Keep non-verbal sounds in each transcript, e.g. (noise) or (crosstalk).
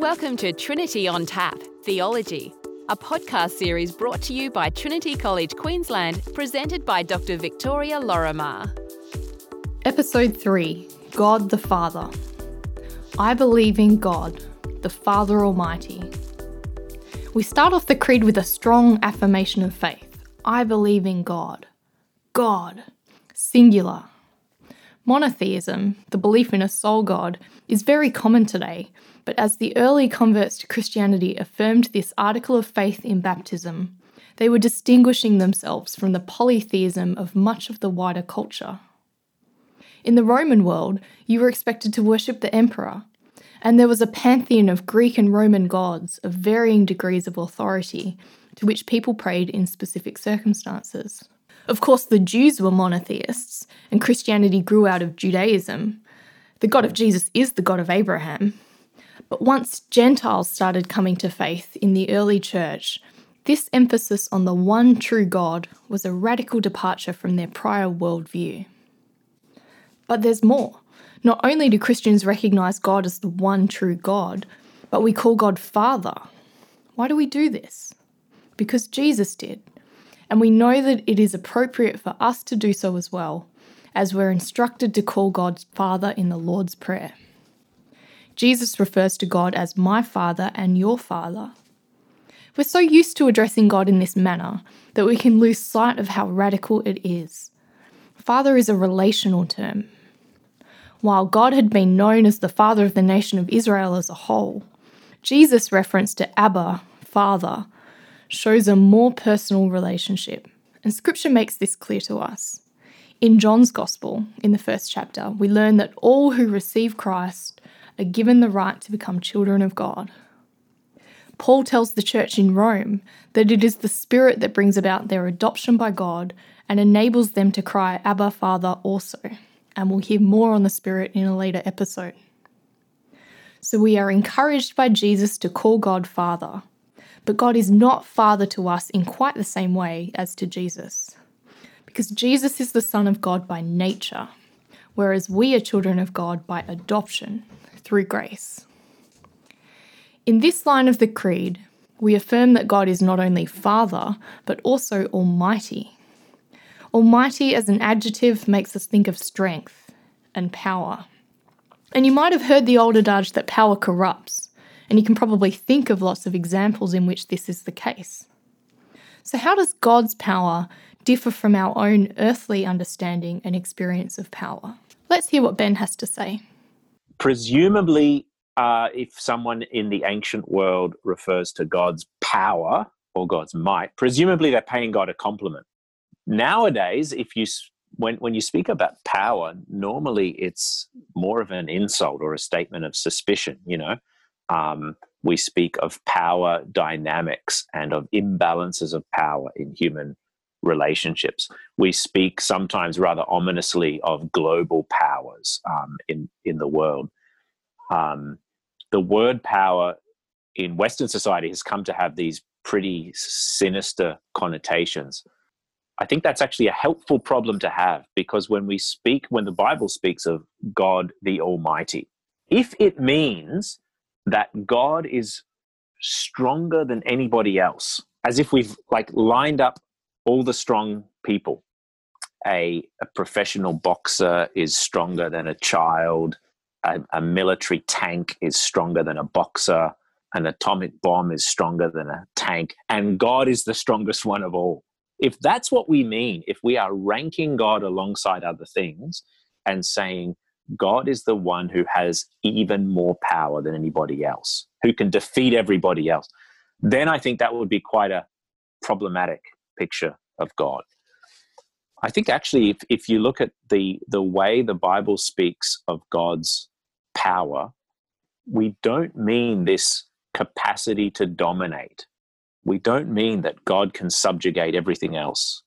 Welcome to Trinity on Tap Theology, a podcast series brought to you by Trinity College Queensland, presented by Dr. Victoria Lorimer. Episode 3 God the Father. I believe in God, the Father Almighty. We start off the creed with a strong affirmation of faith. I believe in God. God. Singular. Monotheism, the belief in a sole God, is very common today, but as the early converts to Christianity affirmed this article of faith in baptism, they were distinguishing themselves from the polytheism of much of the wider culture. In the Roman world, you were expected to worship the emperor, and there was a pantheon of Greek and Roman gods of varying degrees of authority to which people prayed in specific circumstances. Of course, the Jews were monotheists, and Christianity grew out of Judaism. The God of Jesus is the God of Abraham. But once Gentiles started coming to faith in the early church, this emphasis on the one true God was a radical departure from their prior worldview. But there's more. Not only do Christians recognize God as the one true God, but we call God Father. Why do we do this? Because Jesus did. And we know that it is appropriate for us to do so as well, as we're instructed to call God Father in the Lord's Prayer. Jesus refers to God as my Father and your Father. We're so used to addressing God in this manner that we can lose sight of how radical it is. Father is a relational term, while God had been known as the father of the nation of Israel as a whole, Jesus' reference to Abba, Father, shows a more personal relationship, and Scripture makes this clear to us. In John's Gospel, in the first chapter, we learn that all who receive Christ are given the right to become children of God. Paul tells the church in Rome that it is the Spirit that brings about their adoption by God and enables them to cry, Abba, Father, also and we'll hear more on the Spirit in a later episode. So we are encouraged by Jesus to call God Father, but God is not Father to us in quite the same way as to Jesus. Because Jesus is the Son of God by nature, whereas we are children of God by adoption through grace. In this line of the Creed, we affirm that God is not only Father, but also Almighty. Almighty as an adjective makes us think of strength and power. And you might have heard the old adage that power corrupts, and you can probably think of lots of examples in which this is the case. So, how does God's power differ from our own earthly understanding and experience of power? Let's hear what Ben has to say. Presumably, uh, if someone in the ancient world refers to God's power or God's might, presumably they're paying God a compliment nowadays if you when when you speak about power normally it's more of an insult or a statement of suspicion you know um, we speak of power dynamics and of imbalances of power in human relationships. We speak sometimes rather ominously of global powers um, in in the world. Um, the word power in western society has come to have these pretty sinister connotations. I think that's actually a helpful problem to have because when we speak, when the Bible speaks of God the Almighty, if it means that God is stronger than anybody else, as if we've like lined up all the strong people, a, a professional boxer is stronger than a child, a, a military tank is stronger than a boxer, an atomic bomb is stronger than a tank, and God is the strongest one of all. If that's what we mean, if we are ranking God alongside other things and saying God is the one who has even more power than anybody else, who can defeat everybody else, then I think that would be quite a problematic picture of God. I think actually, if, if you look at the, the way the Bible speaks of God's power, we don't mean this capacity to dominate we don't mean that God can subjugate everything else.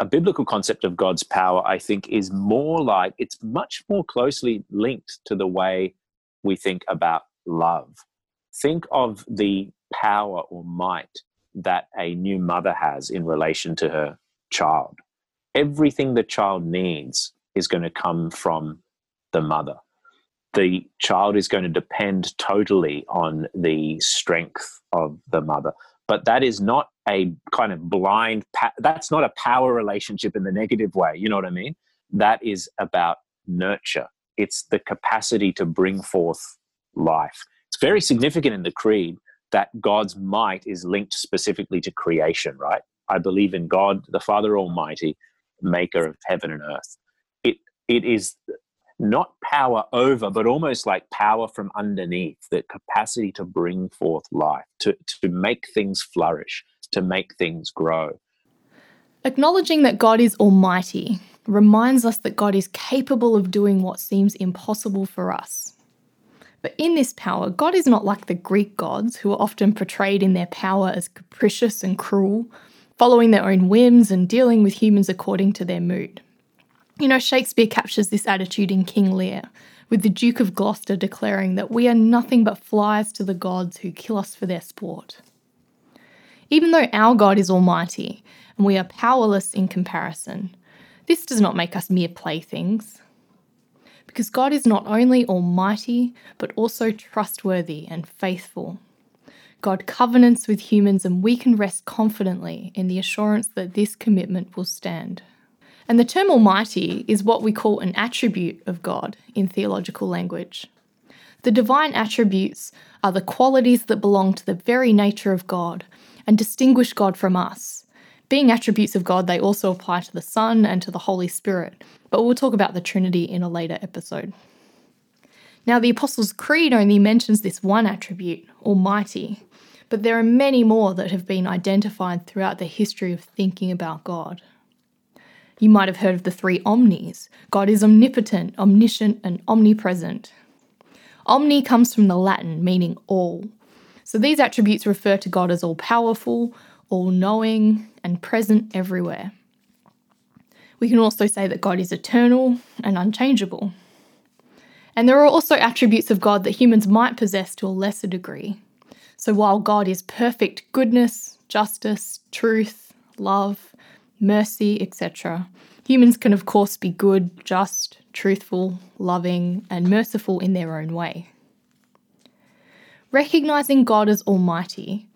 A biblical concept of God's power, I think, is more like it's much more closely linked to the way we think about love. Think of the power or might that a new mother has in relation to her child. Everything the child needs is going to come from the mother. the child is going to depend totally on the strength of the mother. But that is not a kind of blind, pa- that's not a power relationship in the negative way. You know what I mean? That is about nurture, it's the capacity to bring forth life. It's very significant in the Creed that God's might is linked specifically to creation, right? I believe in God, the Father Almighty, maker of heaven and earth. It, it is not power over, but almost like power from underneath, the capacity to bring forth life, to, to make things flourish, to make things grow. Acknowledging that God is almighty reminds us that God is capable of doing what seems impossible for us. But in this power, God is not like the Greek gods, who are often portrayed in their power as capricious and cruel, following their own whims and dealing with humans according to their mood. You know, Shakespeare captures this attitude in King Lear, with the Duke of Gloucester declaring that we are nothing but flies to the gods who kill us for their sport. Even though our God is almighty and we are powerless in comparison, this does not make us mere playthings. Because God is not only almighty, but also trustworthy and faithful. God covenants with humans, and we can rest confidently in the assurance that this commitment will stand. And the term Almighty is what we call an attribute of God in theological language. The divine attributes are the qualities that belong to the very nature of God and distinguish God from us. Being attributes of God, they also apply to the Son and to the Holy Spirit, but we'll talk about the Trinity in a later episode. Now, the Apostles' Creed only mentions this one attribute, Almighty, but there are many more that have been identified throughout the history of thinking about God. You might have heard of the three omnis God is omnipotent, omniscient, and omnipresent. Omni comes from the Latin meaning all. So these attributes refer to God as all powerful, all knowing, and present everywhere. We can also say that God is eternal and unchangeable. And there are also attributes of God that humans might possess to a lesser degree. So while God is perfect goodness, justice, truth, love, mercy, etc. Humans can, of course, be good, just, truthful, loving, and merciful in their own way. Recognizing God as Almighty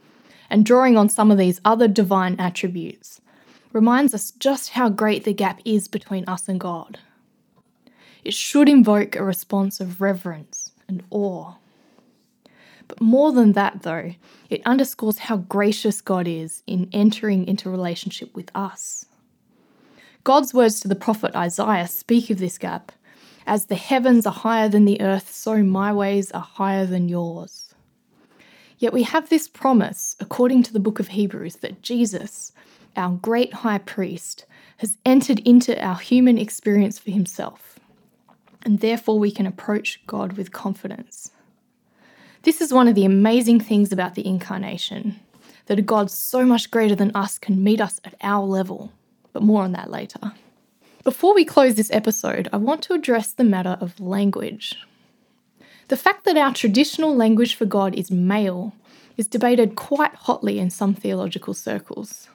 and drawing on some of these other divine attributes reminds us just how great the gap is between us and God. It should invoke a response of reverence and awe. But more than that, though, it underscores how gracious God is in entering into relationship with us. God's words to the prophet Isaiah speak of this gap As the heavens are higher than the earth, so my ways are higher than yours. Yet we have this promise, according to the book of Hebrews, that Jesus, our great high priest, has entered into our human experience for himself, and therefore we can approach God with confidence. This is one of the amazing things about the incarnation that a God so much greater than us can meet us at our level. But more on that later. Before we close this episode, I want to address the matter of language. The fact that our traditional language for God is male is debated quite hotly in some theological circles.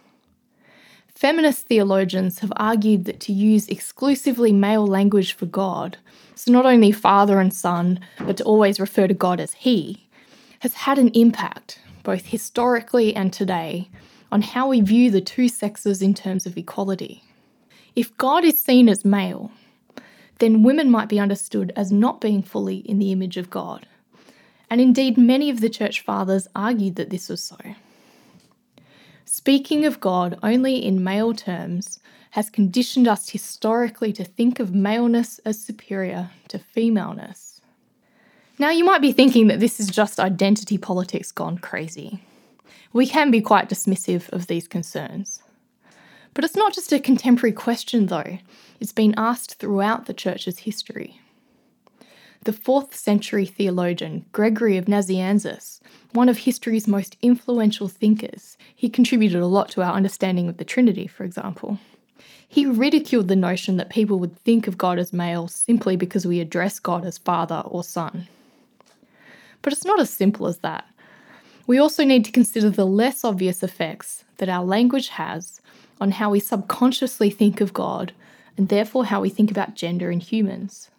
Feminist theologians have argued that to use exclusively male language for God, so not only father and son, but to always refer to God as he, has had an impact, both historically and today, on how we view the two sexes in terms of equality. If God is seen as male, then women might be understood as not being fully in the image of God. And indeed, many of the church fathers argued that this was so. Speaking of God only in male terms has conditioned us historically to think of maleness as superior to femaleness. Now, you might be thinking that this is just identity politics gone crazy. We can be quite dismissive of these concerns. But it's not just a contemporary question, though, it's been asked throughout the Church's history. The 4th century theologian Gregory of Nazianzus one of history's most influential thinkers. He contributed a lot to our understanding of the Trinity, for example. He ridiculed the notion that people would think of God as male simply because we address God as Father or Son. But it's not as simple as that. We also need to consider the less obvious effects that our language has on how we subconsciously think of God and therefore how we think about gender in humans.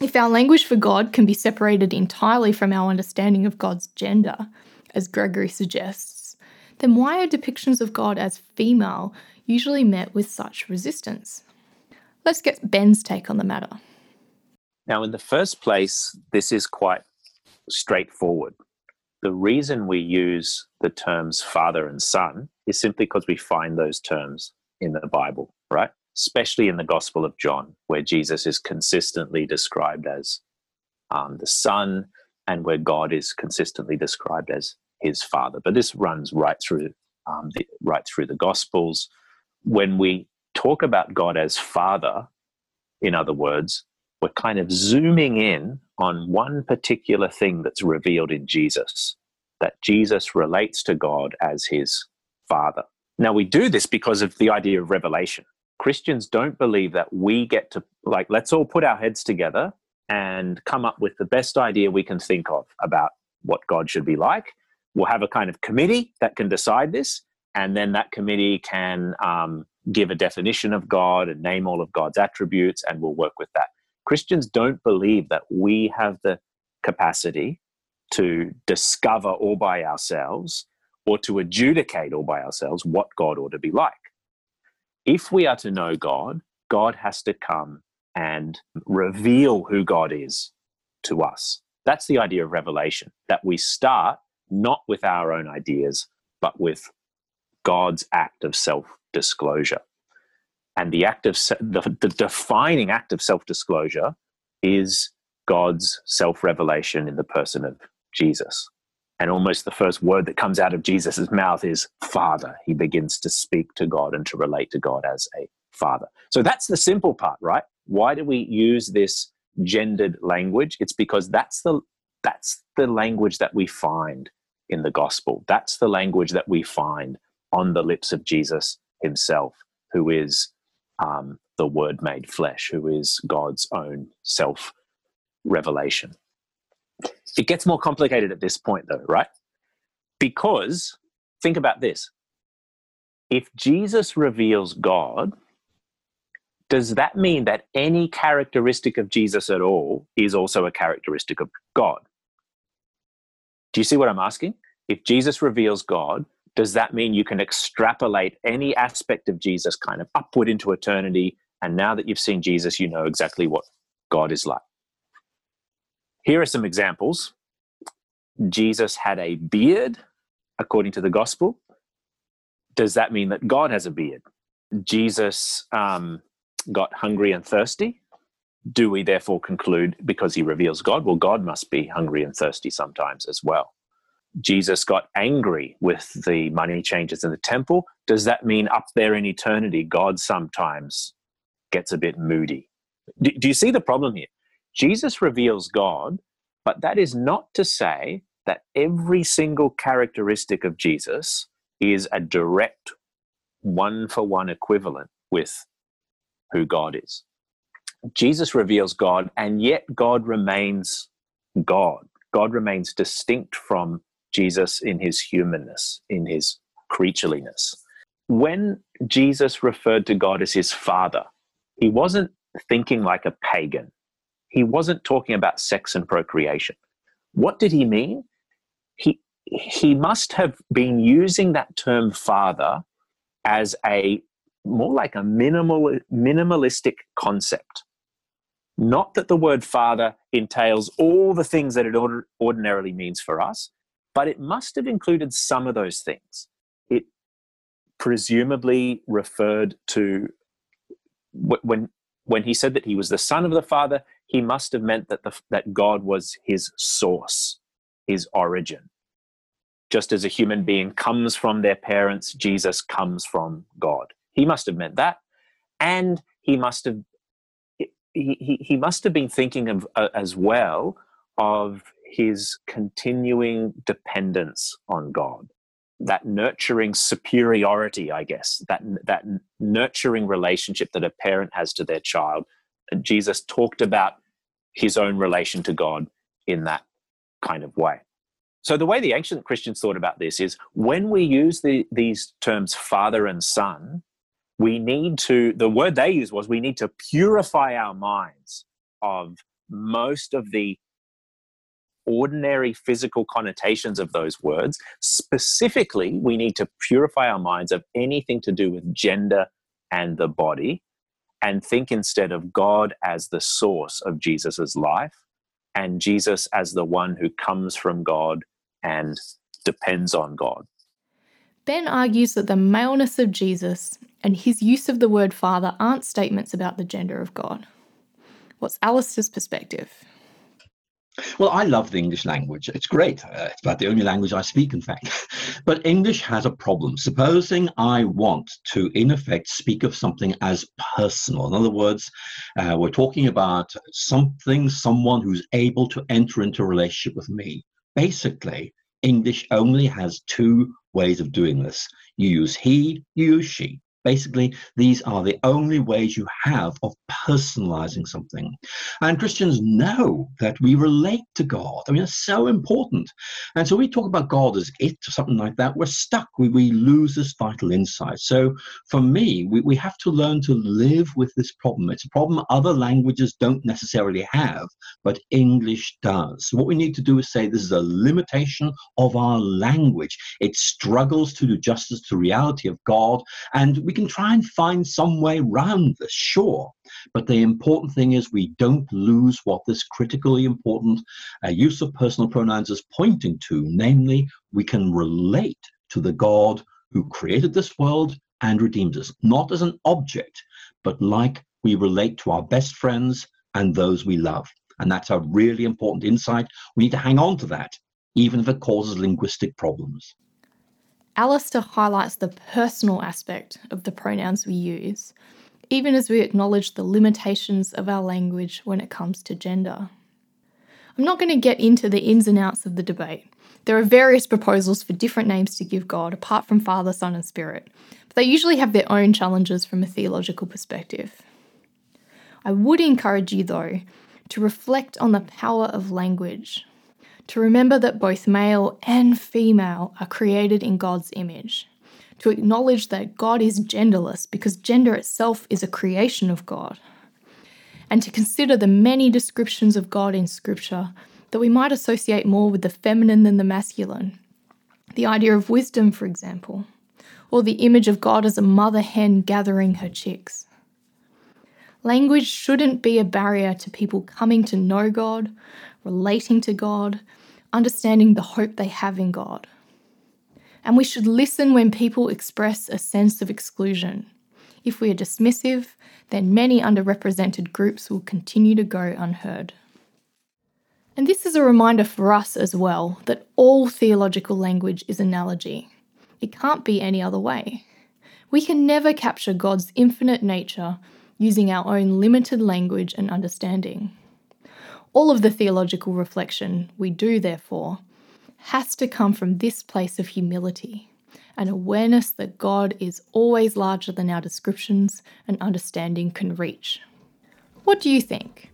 If our language for God can be separated entirely from our understanding of God's gender, as Gregory suggests, then why are depictions of God as female usually met with such resistance? Let's get Ben's take on the matter. Now, in the first place, this is quite straightforward. The reason we use the terms father and son is simply because we find those terms in the Bible, right? Especially in the Gospel of John, where Jesus is consistently described as um, the Son and where God is consistently described as his Father. But this runs right through um, the, right through the Gospels. When we talk about God as Father, in other words, we're kind of zooming in on one particular thing that's revealed in Jesus, that Jesus relates to God as his Father. Now, we do this because of the idea of revelation. Christians don't believe that we get to, like, let's all put our heads together and come up with the best idea we can think of about what God should be like. We'll have a kind of committee that can decide this, and then that committee can um, give a definition of God and name all of God's attributes, and we'll work with that. Christians don't believe that we have the capacity to discover all by ourselves or to adjudicate all by ourselves what God ought to be like. If we are to know God, God has to come and reveal who God is to us. That's the idea of revelation, that we start not with our own ideas, but with God's act of self disclosure. And the act of the, the defining act of self disclosure is God's self revelation in the person of Jesus. And almost the first word that comes out of Jesus' mouth is Father. He begins to speak to God and to relate to God as a father. So that's the simple part, right? Why do we use this gendered language? It's because that's the that's the language that we find in the gospel. That's the language that we find on the lips of Jesus himself, who is um, the Word made flesh, who is God's own self revelation. It gets more complicated at this point, though, right? Because think about this if Jesus reveals God, does that mean that any characteristic of Jesus at all is also a characteristic of God? Do you see what I'm asking? If Jesus reveals God, does that mean you can extrapolate any aspect of Jesus kind of upward into eternity? And now that you've seen Jesus, you know exactly what God is like. Here are some examples. Jesus had a beard, according to the gospel. Does that mean that God has a beard? Jesus um, got hungry and thirsty. Do we therefore conclude because he reveals God? Well, God must be hungry and thirsty sometimes as well. Jesus got angry with the money changers in the temple. Does that mean up there in eternity, God sometimes gets a bit moody? Do, do you see the problem here? Jesus reveals God, but that is not to say that every single characteristic of Jesus is a direct one for one equivalent with who God is. Jesus reveals God, and yet God remains God. God remains distinct from Jesus in his humanness, in his creatureliness. When Jesus referred to God as his father, he wasn't thinking like a pagan. He wasn't talking about sex and procreation. What did he mean? He, he must have been using that term father as a more like a minimal, minimalistic concept. Not that the word father entails all the things that it ordinarily means for us, but it must have included some of those things. It presumably referred to when when he said that he was the son of the father he must have meant that the, that god was his source his origin. Just as a human being comes from their parents jesus comes from god. He must have meant that. And he must have he, he, he must have been thinking of uh, as well of his continuing dependence on God, that nurturing superiority, I guess, that, that nurturing relationship that a parent has to their child. And Jesus talked about his own relation to God in that kind of way. So, the way the ancient Christians thought about this is when we use the, these terms father and son, we need to, the word they used was we need to purify our minds of most of the ordinary physical connotations of those words. Specifically, we need to purify our minds of anything to do with gender and the body and think instead of God as the source of Jesus's life and Jesus as the one who comes from God and depends on God. Ben argues that the maleness of Jesus and his use of the word father aren't statements about the gender of God. What's Alistair's perspective? Well, I love the English language. It's great. Uh, it's about the only language I speak, in fact. (laughs) but English has a problem. Supposing I want to, in effect, speak of something as personal. In other words, uh, we're talking about something, someone who's able to enter into a relationship with me. Basically, English only has two ways of doing this. You use he, you use she. Basically, these are the only ways you have of personalizing something. And Christians know that we relate to God. I mean, it's so important. And so we talk about God as it or something like that. We're stuck. We, we lose this vital insight. So for me, we, we have to learn to live with this problem. It's a problem other languages don't necessarily have, but English does. So what we need to do is say this is a limitation of our language. It struggles to do justice to the reality of God. And we can try and find some way round this, sure. But the important thing is we don't lose what this critically important uh, use of personal pronouns is pointing to, namely, we can relate to the God who created this world and redeems us, not as an object, but like we relate to our best friends and those we love. And that's a really important insight. We need to hang on to that, even if it causes linguistic problems. Alistair highlights the personal aspect of the pronouns we use, even as we acknowledge the limitations of our language when it comes to gender. I'm not going to get into the ins and outs of the debate. There are various proposals for different names to give God, apart from Father, Son, and Spirit, but they usually have their own challenges from a theological perspective. I would encourage you, though, to reflect on the power of language to remember that both male and female are created in God's image, to acknowledge that God is genderless because gender itself is a creation of God, and to consider the many descriptions of God in Scripture that we might associate more with the feminine than the masculine. The idea of wisdom, for example, or the image of God as a mother hen gathering her chicks. Language shouldn't be a barrier to people coming to know God, relating to God, understanding the hope they have in God. And we should listen when people express a sense of exclusion. If we are dismissive, then many underrepresented groups will continue to go unheard. And this is a reminder for us as well that all theological language is analogy. It can't be any other way. We can never capture God's infinite nature using our own limited language and understanding. All of the theological reflection we do, therefore, has to come from this place of humility, an awareness that God is always larger than our descriptions and understanding can reach. What do you think?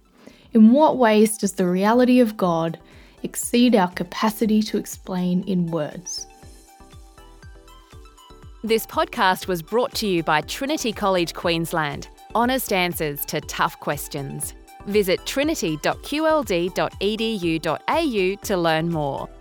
In what ways does the reality of God exceed our capacity to explain in words? This podcast was brought to you by Trinity College Queensland. Honest answers to tough questions. Visit trinity.qld.edu.au to learn more.